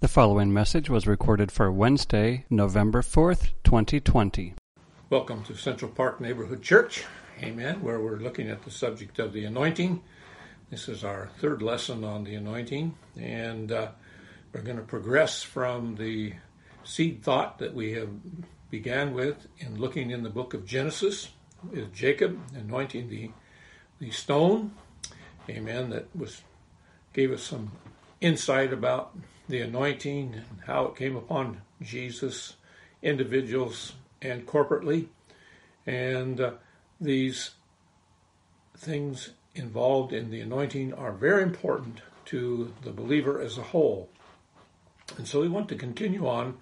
The following message was recorded for Wednesday, November 4th, 2020. Welcome to Central Park Neighborhood Church, amen, where we're looking at the subject of the anointing. This is our third lesson on the anointing, and uh, we're going to progress from the seed thought that we have began with in looking in the book of Genesis with Jacob anointing the the stone, amen, that was gave us some insight about the anointing and how it came upon Jesus, individuals, and corporately. And uh, these things involved in the anointing are very important to the believer as a whole. And so we want to continue on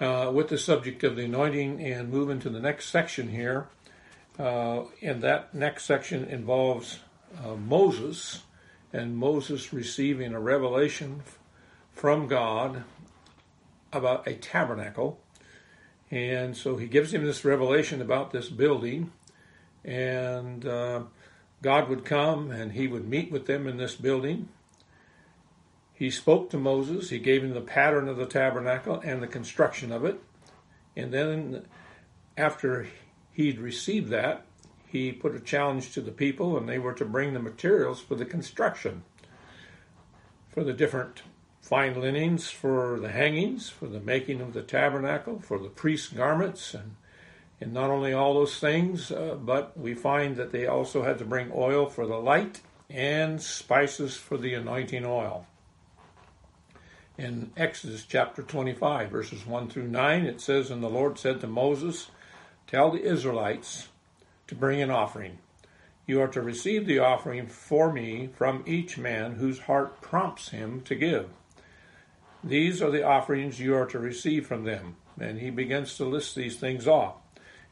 uh, with the subject of the anointing and move into the next section here. Uh, and that next section involves uh, Moses and Moses receiving a revelation from God about a tabernacle. And so he gives him this revelation about this building. And uh, God would come and he would meet with them in this building. He spoke to Moses. He gave him the pattern of the tabernacle and the construction of it. And then, after he'd received that, he put a challenge to the people, and they were to bring the materials for the construction, for the different fine linens for the hangings, for the making of the tabernacle, for the priest's garments, and and not only all those things, uh, but we find that they also had to bring oil for the light and spices for the anointing oil. In Exodus chapter 25, verses 1 through 9, it says, And the Lord said to Moses, Tell the Israelites to bring an offering. You are to receive the offering for me from each man whose heart prompts him to give. These are the offerings you are to receive from them. And he begins to list these things off.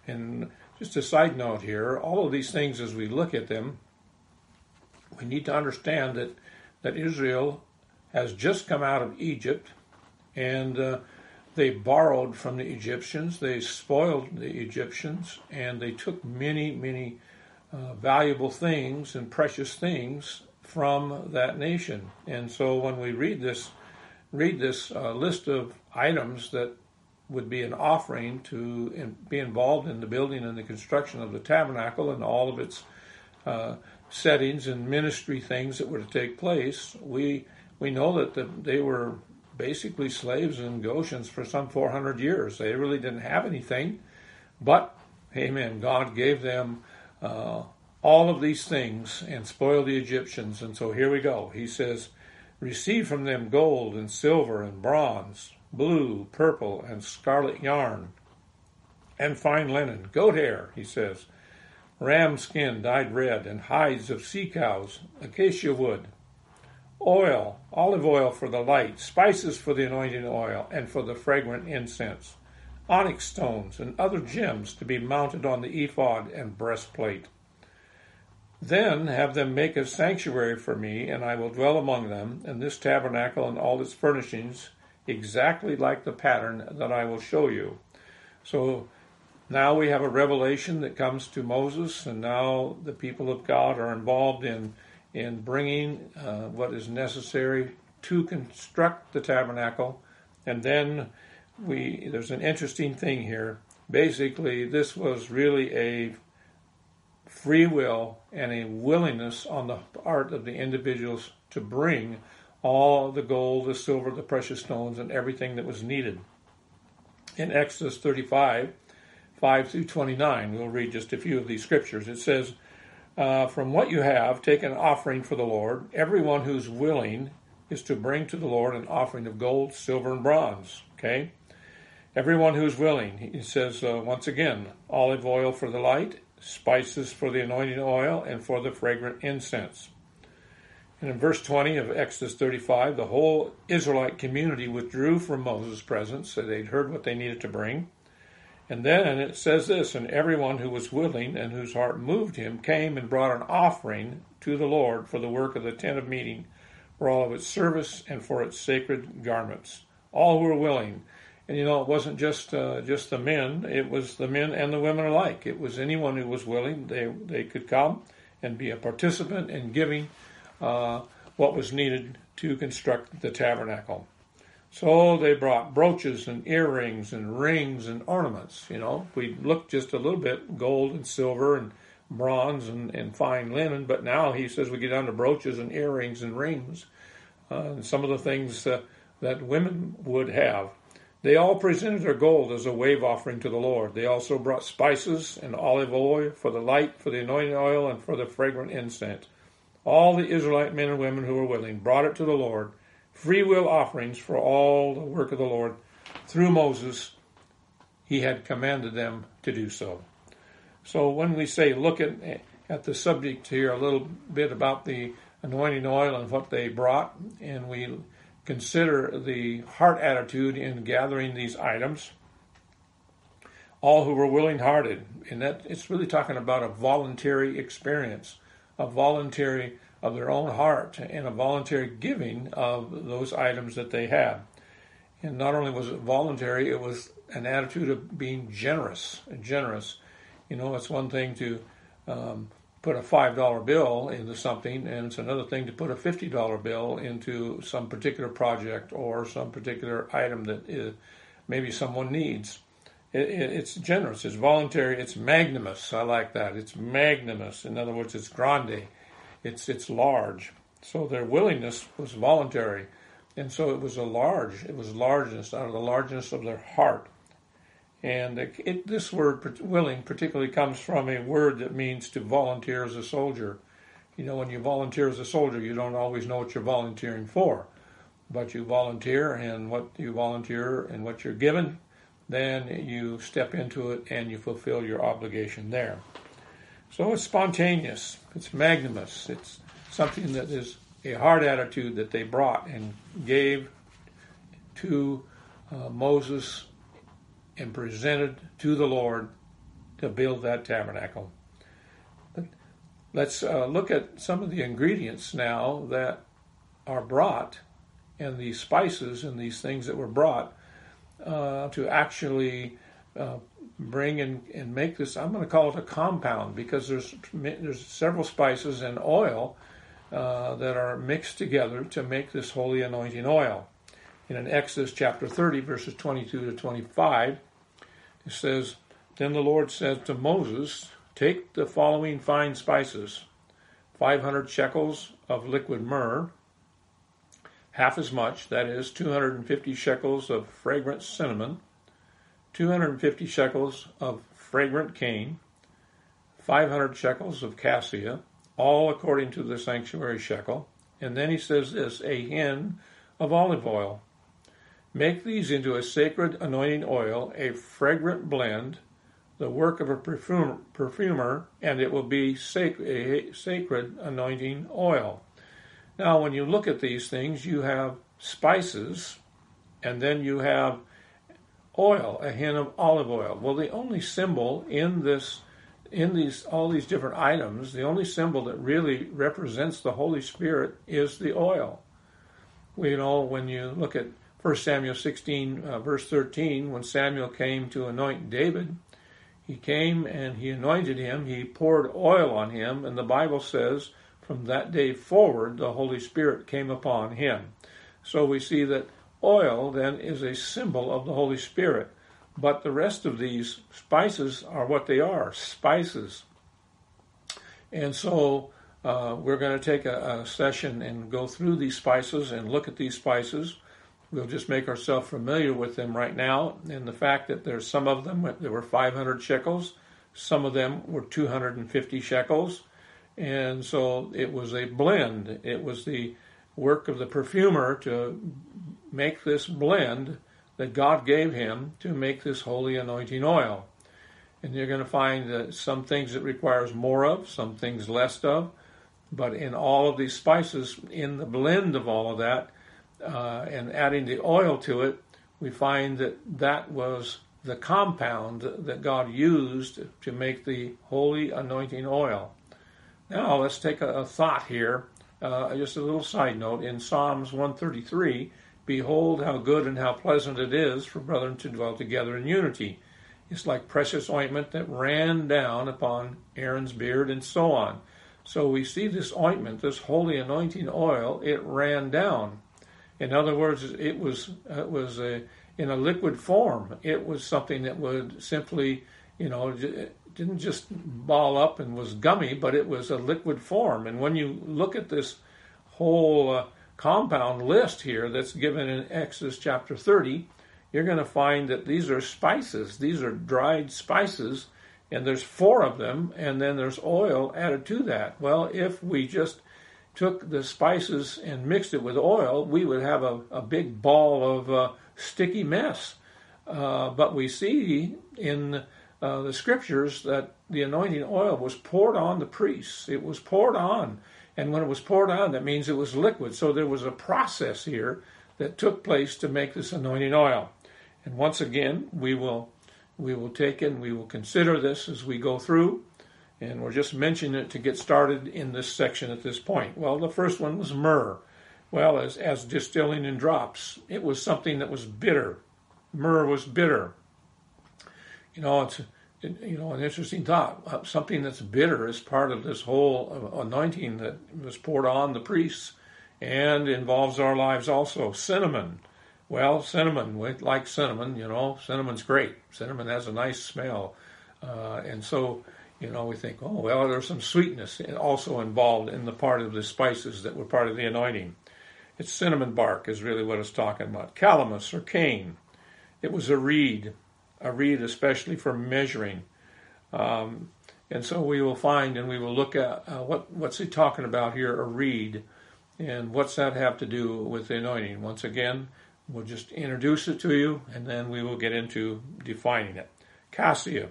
And just a side note here, all of these things, as we look at them, we need to understand that, that Israel has just come out of Egypt and uh, they borrowed from the Egyptians, they spoiled the Egyptians, and they took many, many uh, valuable things and precious things from that nation. And so when we read this read this uh, list of items that would be an offering to in, be involved in the building and the construction of the tabernacle and all of its uh, settings and ministry things that were to take place, we we know that the, they were basically slaves in Goshen for some 400 years. They really didn't have anything, but Amen. God gave them uh, all of these things and spoiled the Egyptians. And so here we go. He says, Receive from them gold and silver and bronze, blue, purple, and scarlet yarn, and fine linen, goat hair, he says, ram skin dyed red, and hides of sea cows, acacia wood, oil, olive oil for the light, spices for the anointing oil, and for the fragrant incense, onyx stones, and other gems to be mounted on the ephod and breastplate. Then have them make a sanctuary for me, and I will dwell among them, and this tabernacle and all its furnishings, exactly like the pattern that I will show you. So now we have a revelation that comes to Moses, and now the people of God are involved in in bringing uh, what is necessary to construct the tabernacle, and then we there's an interesting thing here. Basically, this was really a free will and a willingness on the part of the individuals to bring all the gold, the silver, the precious stones, and everything that was needed. In Exodus 35, 5 through 29, we'll read just a few of these scriptures. It says, uh, From what you have, take an offering for the Lord. Everyone who's willing is to bring to the Lord an offering of gold, silver, and bronze. Okay? Everyone who's willing, he says uh, once again, olive oil for the light, spices for the anointing oil, and for the fragrant incense. And in verse 20 of Exodus 35, the whole Israelite community withdrew from Moses' presence, so they'd heard what they needed to bring. And then it says this, and everyone who was willing and whose heart moved him came and brought an offering to the Lord for the work of the tent of meeting, for all of its service and for its sacred garments. All who were willing. And you know, it wasn't just uh, just the men; it was the men and the women alike. It was anyone who was willing; they they could come and be a participant in giving uh, what was needed to construct the tabernacle. So they brought brooches and earrings and rings and ornaments. You know, we looked just a little bit gold and silver and bronze and, and fine linen, but now he says we get down to brooches and earrings and rings uh, and some of the things uh, that women would have. They all presented their gold as a wave offering to the Lord. They also brought spices and olive oil for the light, for the anointing oil, and for the fragrant incense. All the Israelite men and women who were willing brought it to the Lord, free will offerings for all the work of the Lord. Through Moses, he had commanded them to do so. So when we say look at, at the subject here a little bit about the anointing oil and what they brought, and we consider the heart attitude in gathering these items. All who were willing hearted, and that it's really talking about a voluntary experience, a voluntary of their own heart, and a voluntary giving of those items that they had. And not only was it voluntary, it was an attitude of being generous. Generous. You know, it's one thing to um, put a five dollar bill into something, and it's another thing to put a fifty dollar bill into some particular project or some particular item that is, maybe someone needs. It, it, it's generous, it's voluntary, it's magnanimous. I like that. It's magnanimous. In other words, it's grande. It's it's large. So their willingness was voluntary, and so it was a large. It was largeness out of the largeness of their heart. And it, this word, willing, particularly comes from a word that means to volunteer as a soldier. You know, when you volunteer as a soldier, you don't always know what you're volunteering for, but you volunteer, and what you volunteer and what you're given, then you step into it and you fulfill your obligation there. So it's spontaneous, it's magnanimous, it's something that is a hard attitude that they brought and gave to uh, Moses and presented to the Lord to build that tabernacle. Let's uh, look at some of the ingredients now that are brought and the spices and these things that were brought uh, to actually uh, bring and, and make this. I'm going to call it a compound because there's there's several spices and oil uh, that are mixed together to make this holy anointing oil. In Exodus chapter 30, verses 22 to 25, it says, Then the Lord said to Moses, Take the following fine spices 500 shekels of liquid myrrh, half as much, that is, 250 shekels of fragrant cinnamon, 250 shekels of fragrant cane, 500 shekels of cassia, all according to the sanctuary shekel. And then he says this a hin of olive oil, Make these into a sacred anointing oil, a fragrant blend, the work of a perfumer, and it will be a sacred anointing oil. Now, when you look at these things, you have spices, and then you have oil, a hin of olive oil. Well, the only symbol in this, in these all these different items, the only symbol that really represents the Holy Spirit is the oil. We you know when you look at 1 Samuel 16, uh, verse 13, when Samuel came to anoint David, he came and he anointed him, he poured oil on him, and the Bible says from that day forward the Holy Spirit came upon him. So we see that oil then is a symbol of the Holy Spirit. But the rest of these spices are what they are spices. And so uh, we're going to take a, a session and go through these spices and look at these spices We'll just make ourselves familiar with them right now, and the fact that there's some of them there were 500 shekels, some of them were 250 shekels, and so it was a blend. It was the work of the perfumer to make this blend that God gave him to make this holy anointing oil. And you're going to find that some things it requires more of, some things less of, but in all of these spices, in the blend of all of that, uh, and adding the oil to it, we find that that was the compound that God used to make the holy anointing oil. Now let's take a, a thought here, uh, just a little side note. In Psalms 133, behold how good and how pleasant it is for brethren to dwell together in unity. It's like precious ointment that ran down upon Aaron's beard and so on. So we see this ointment, this holy anointing oil, it ran down. In other words, it was it was a, in a liquid form. It was something that would simply, you know, didn't just ball up and was gummy, but it was a liquid form. And when you look at this whole uh, compound list here that's given in Exodus chapter 30, you're going to find that these are spices. These are dried spices, and there's four of them, and then there's oil added to that. Well, if we just took the spices and mixed it with oil, we would have a, a big ball of uh, sticky mess. Uh, but we see in uh, the scriptures that the anointing oil was poured on the priests. It was poured on. And when it was poured on, that means it was liquid. So there was a process here that took place to make this anointing oil. And once again, we will we will take and we will consider this as we go through. And we're just mentioning it to get started in this section at this point. Well, the first one was myrrh. Well, as, as distilling in drops, it was something that was bitter. Myrrh was bitter. You know, it's you know an interesting thought. Uh, something that's bitter is part of this whole anointing that was poured on the priests, and involves our lives also. Cinnamon. Well, cinnamon, we like cinnamon, you know, cinnamon's great. Cinnamon has a nice smell. Uh, and so, you know, we think, oh, well, there's some sweetness also involved in the part of the spices that were part of the anointing. It's cinnamon bark, is really what it's talking about. Calamus or cane. It was a reed, a reed especially for measuring. Um, and so we will find and we will look at uh, what, what's he talking about here, a reed, and what's that have to do with the anointing. Once again, We'll just introduce it to you and then we will get into defining it. Cassia,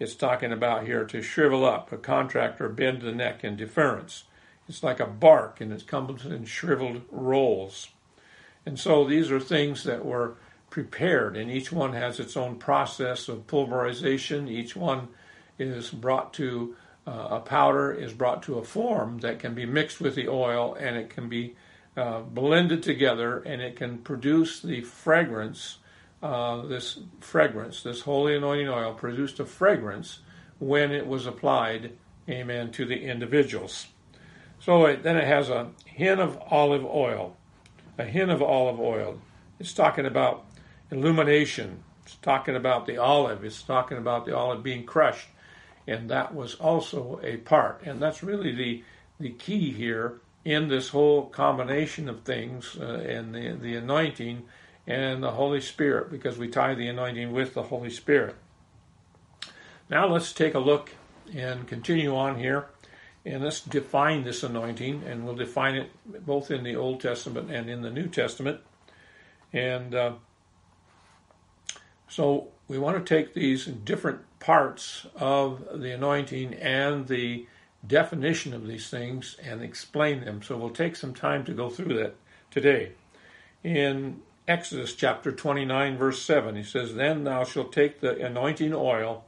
it's talking about here to shrivel up, a contractor bend the neck in deference. It's like a bark and it comes in shriveled rolls. And so these are things that were prepared, and each one has its own process of pulverization. Each one is brought to uh, a powder, is brought to a form that can be mixed with the oil, and it can be uh, blended together and it can produce the fragrance. Uh, this fragrance, this holy anointing oil, produced a fragrance when it was applied, amen, to the individuals. So it, then it has a hin of olive oil, a hin of olive oil. It's talking about illumination. It's talking about the olive. It's talking about the olive being crushed, and that was also a part. And that's really the the key here in this whole combination of things uh, and the, the anointing and the Holy Spirit because we tie the anointing with the Holy Spirit. Now let's take a look and continue on here and let's define this anointing and we'll define it both in the Old Testament and in the New Testament. And uh, so we want to take these different parts of the anointing and the definition of these things and explain them. So we'll take some time to go through that today. In Exodus chapter 29, verse 7, he says, Then thou shalt take the anointing oil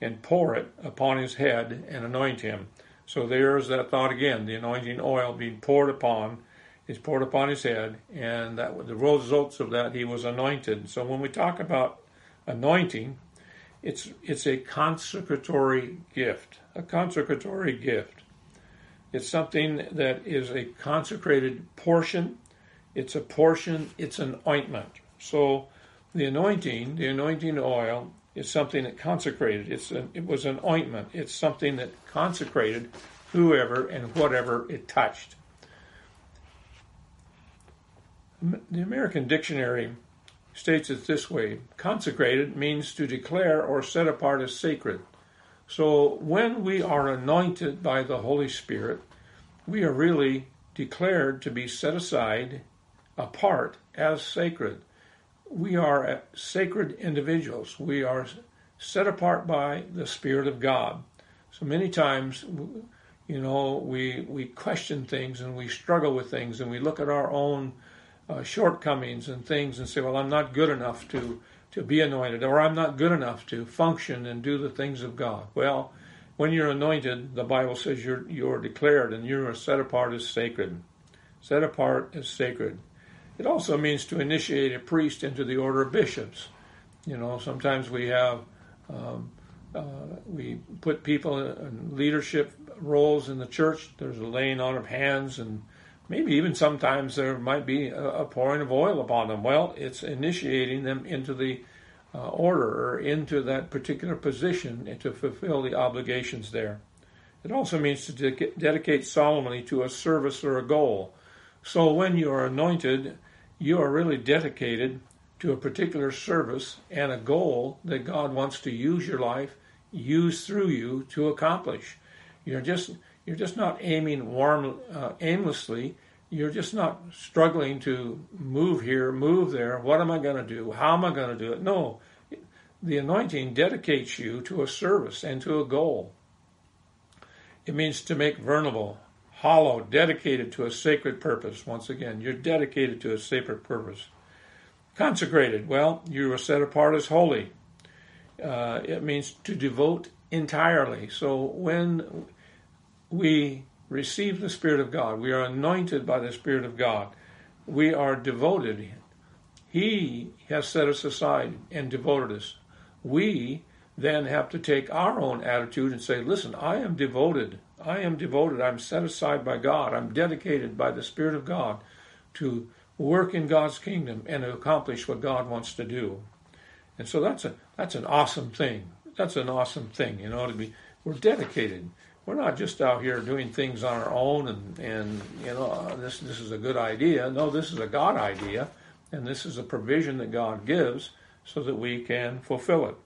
and pour it upon his head and anoint him. So there's that thought again the anointing oil being poured upon is poured upon his head, and that the results of that he was anointed. So when we talk about anointing, it's it's a consecratory gift, a consecratory gift. It's something that is a consecrated portion. It's a portion. It's an ointment. So the anointing, the anointing oil, is something that consecrated. It's an, it was an ointment. It's something that consecrated whoever and whatever it touched. The American Dictionary states it this way consecrated means to declare or set apart as sacred. So when we are anointed by the Holy Spirit, we are really declared to be set aside, apart as sacred. We are sacred individuals. We are set apart by the Spirit of God. So many times, you know, we we question things and we struggle with things and we look at our own uh, shortcomings and things and say, well, I'm not good enough to, to be anointed, or I'm not good enough to function and do the things of God. Well, when you're anointed, the Bible says you're, you're declared and you're set apart as sacred. Set apart as sacred. It also means to initiate a priest into the order of bishops. You know, sometimes we have, um, uh, we put people in leadership roles in the church. There's a laying on of hands and maybe even sometimes there might be a, a pouring of oil upon them. Well, it's initiating them into the uh, order or into that particular position to fulfill the obligations there. It also means to de- dedicate solemnly to a service or a goal. So when you are anointed, you are really dedicated to a particular service and a goal that God wants to use your life, use through you to accomplish. You're just you're just not aiming warm, uh, aimlessly. You're just not struggling to move here, move there. What am I going to do? How am I going to do it? No, the anointing dedicates you to a service and to a goal. It means to make vulnerable, hollow, dedicated to a sacred purpose. Once again, you're dedicated to a sacred purpose. Consecrated, well, you are set apart as holy. Uh, it means to devote entirely. So when we receive the Spirit of God, we are anointed by the Spirit of God, we are devoted. He has set us aside and devoted us. We then have to take our own attitude and say, listen, I am devoted. I am devoted. I'm set aside by God. I'm dedicated by the Spirit of God to work in God's kingdom and to accomplish what God wants to do. And so that's a that's an awesome thing. That's an awesome thing, you know, to be we're dedicated. We're not just out here doing things on our own and, and you know uh, this this is a good idea. No, this is a God idea, and this is a provision that God gives so that we can fulfill it.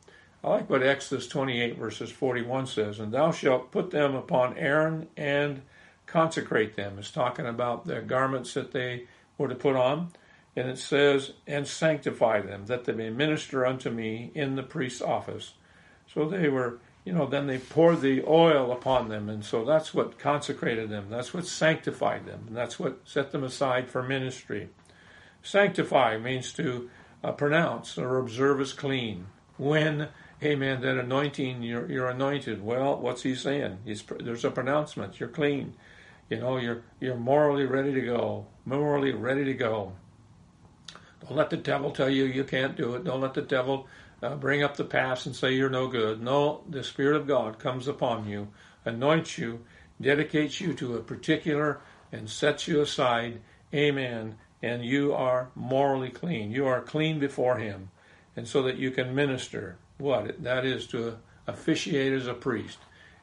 I like what Exodus 28 verses 41 says, and thou shalt put them upon Aaron and consecrate them. It's talking about the garments that they were to put on. And it says, and sanctify them, that they may minister unto me in the priest's office. So they were, you know, then they poured the oil upon them. And so that's what consecrated them. That's what sanctified them. And that's what set them aside for ministry. Sanctify means to uh, pronounce or observe as clean. When, amen, that anointing, you're, you're anointed. Well, what's he saying? He's, there's a pronouncement. You're clean. You know, you're you're morally ready to go, morally ready to go. Don't let the devil tell you you can't do it. Don't let the devil uh, bring up the past and say you're no good. No, the Spirit of God comes upon you, anoints you, dedicates you to a particular, and sets you aside. Amen. And you are morally clean. You are clean before Him, and so that you can minister. What that is to officiate as a priest.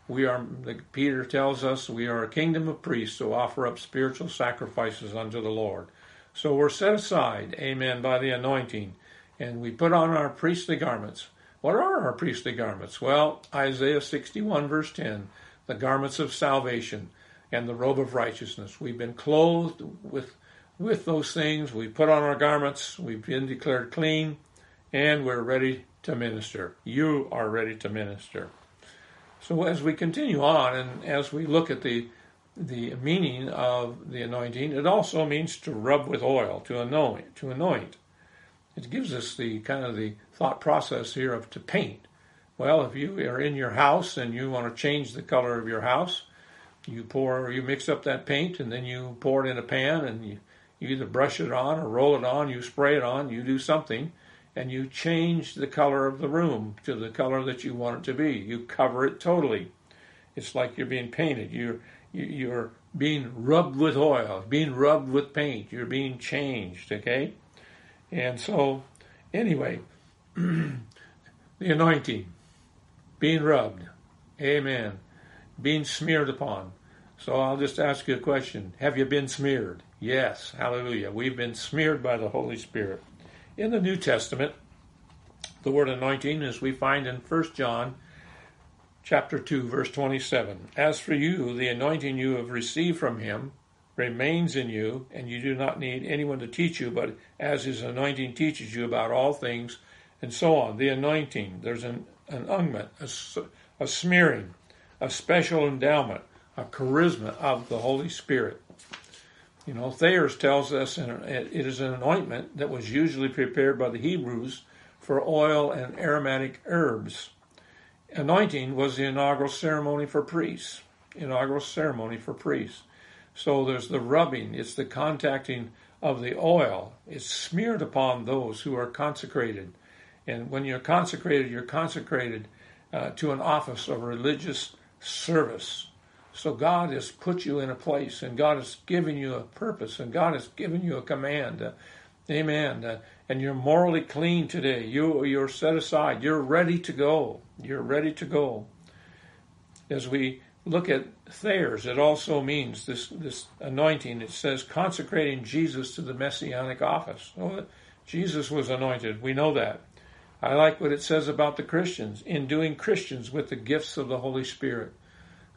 We are, Peter tells us, we are a kingdom of priests to offer up spiritual sacrifices unto the Lord. So we're set aside, amen, by the anointing, and we put on our priestly garments. What are our priestly garments? Well, Isaiah 61, verse 10, the garments of salvation and the robe of righteousness. We've been clothed with, with those things. We put on our garments. We've been declared clean, and we're ready to minister. You are ready to minister. So as we continue on and as we look at the the meaning of the anointing, it also means to rub with oil, to anoint, to anoint. It gives us the kind of the thought process here of to paint. Well, if you are in your house and you want to change the color of your house, you pour, you mix up that paint and then you pour it in a pan and you, you either brush it on or roll it on, you spray it on, you do something and you change the color of the room to the color that you want it to be. You cover it totally. It's like you're being painted. You're you're being rubbed with oil, being rubbed with paint. You're being changed. Okay, and so anyway, the anointing, being rubbed, Amen, being smeared upon. So I'll just ask you a question: Have you been smeared? Yes, Hallelujah. We've been smeared by the Holy Spirit. In the New Testament, the word anointing, as we find in 1 John chapter 2, verse 27. As for you, the anointing you have received from him remains in you, and you do not need anyone to teach you, but as his anointing teaches you about all things, and so on. The anointing, there's an, an unguent, a, a smearing, a special endowment, a charisma of the Holy Spirit. You know, Thayer's tells us it is an anointment that was usually prepared by the Hebrews for oil and aromatic herbs. Anointing was the inaugural ceremony for priests. Inaugural ceremony for priests. So there's the rubbing, it's the contacting of the oil. It's smeared upon those who are consecrated. And when you're consecrated, you're consecrated uh, to an office of religious service. So God has put you in a place, and God has given you a purpose, and God has given you a command. Uh, amen. Uh, and you're morally clean today. You you're set aside. You're ready to go. You're ready to go. As we look at Thayers, it also means this this anointing. It says consecrating Jesus to the messianic office. Oh, Jesus was anointed. We know that. I like what it says about the Christians, in doing Christians with the gifts of the Holy Spirit.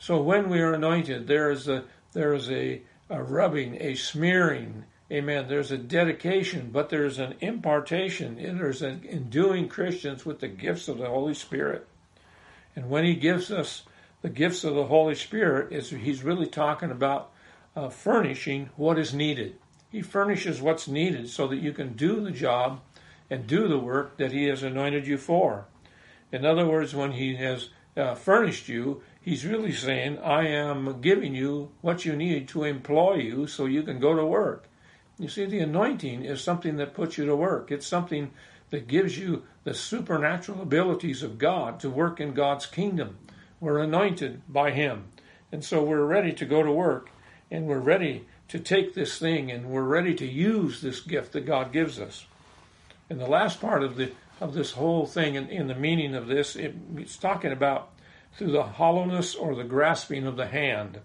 So when we are anointed, there is a there is a, a rubbing, a smearing, amen. There's a dedication, but there's an impartation. There's an enduing Christians with the gifts of the Holy Spirit. And when He gives us the gifts of the Holy Spirit, is He's really talking about uh, furnishing what is needed. He furnishes what's needed so that you can do the job and do the work that He has anointed you for. In other words, when He has uh, furnished you, He's really saying, I am giving you what you need to employ you so you can go to work. You see, the anointing is something that puts you to work. It's something that gives you the supernatural abilities of God to work in God's kingdom. We're anointed by Him. And so we're ready to go to work and we're ready to take this thing and we're ready to use this gift that God gives us. And the last part of the of this whole thing in, in the meaning of this, it, it's talking about through the hollowness or the grasping of the hand.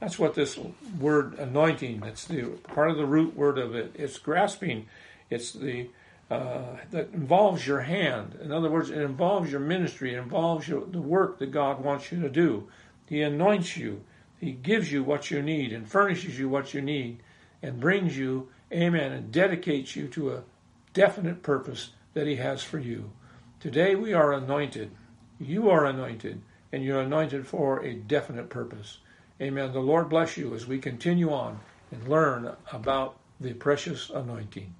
That's what this word anointing, it's the part of the root word of it. It's grasping. It's the uh, that involves your hand. In other words, it involves your ministry. It involves your, the work that God wants you to do. He anoints you. He gives you what you need and furnishes you what you need and brings you, amen, and dedicates you to a definite purpose that He has for you. Today we are anointed. You are anointed, and you're anointed for a definite purpose. Amen. The Lord bless you as we continue on and learn about the precious anointing.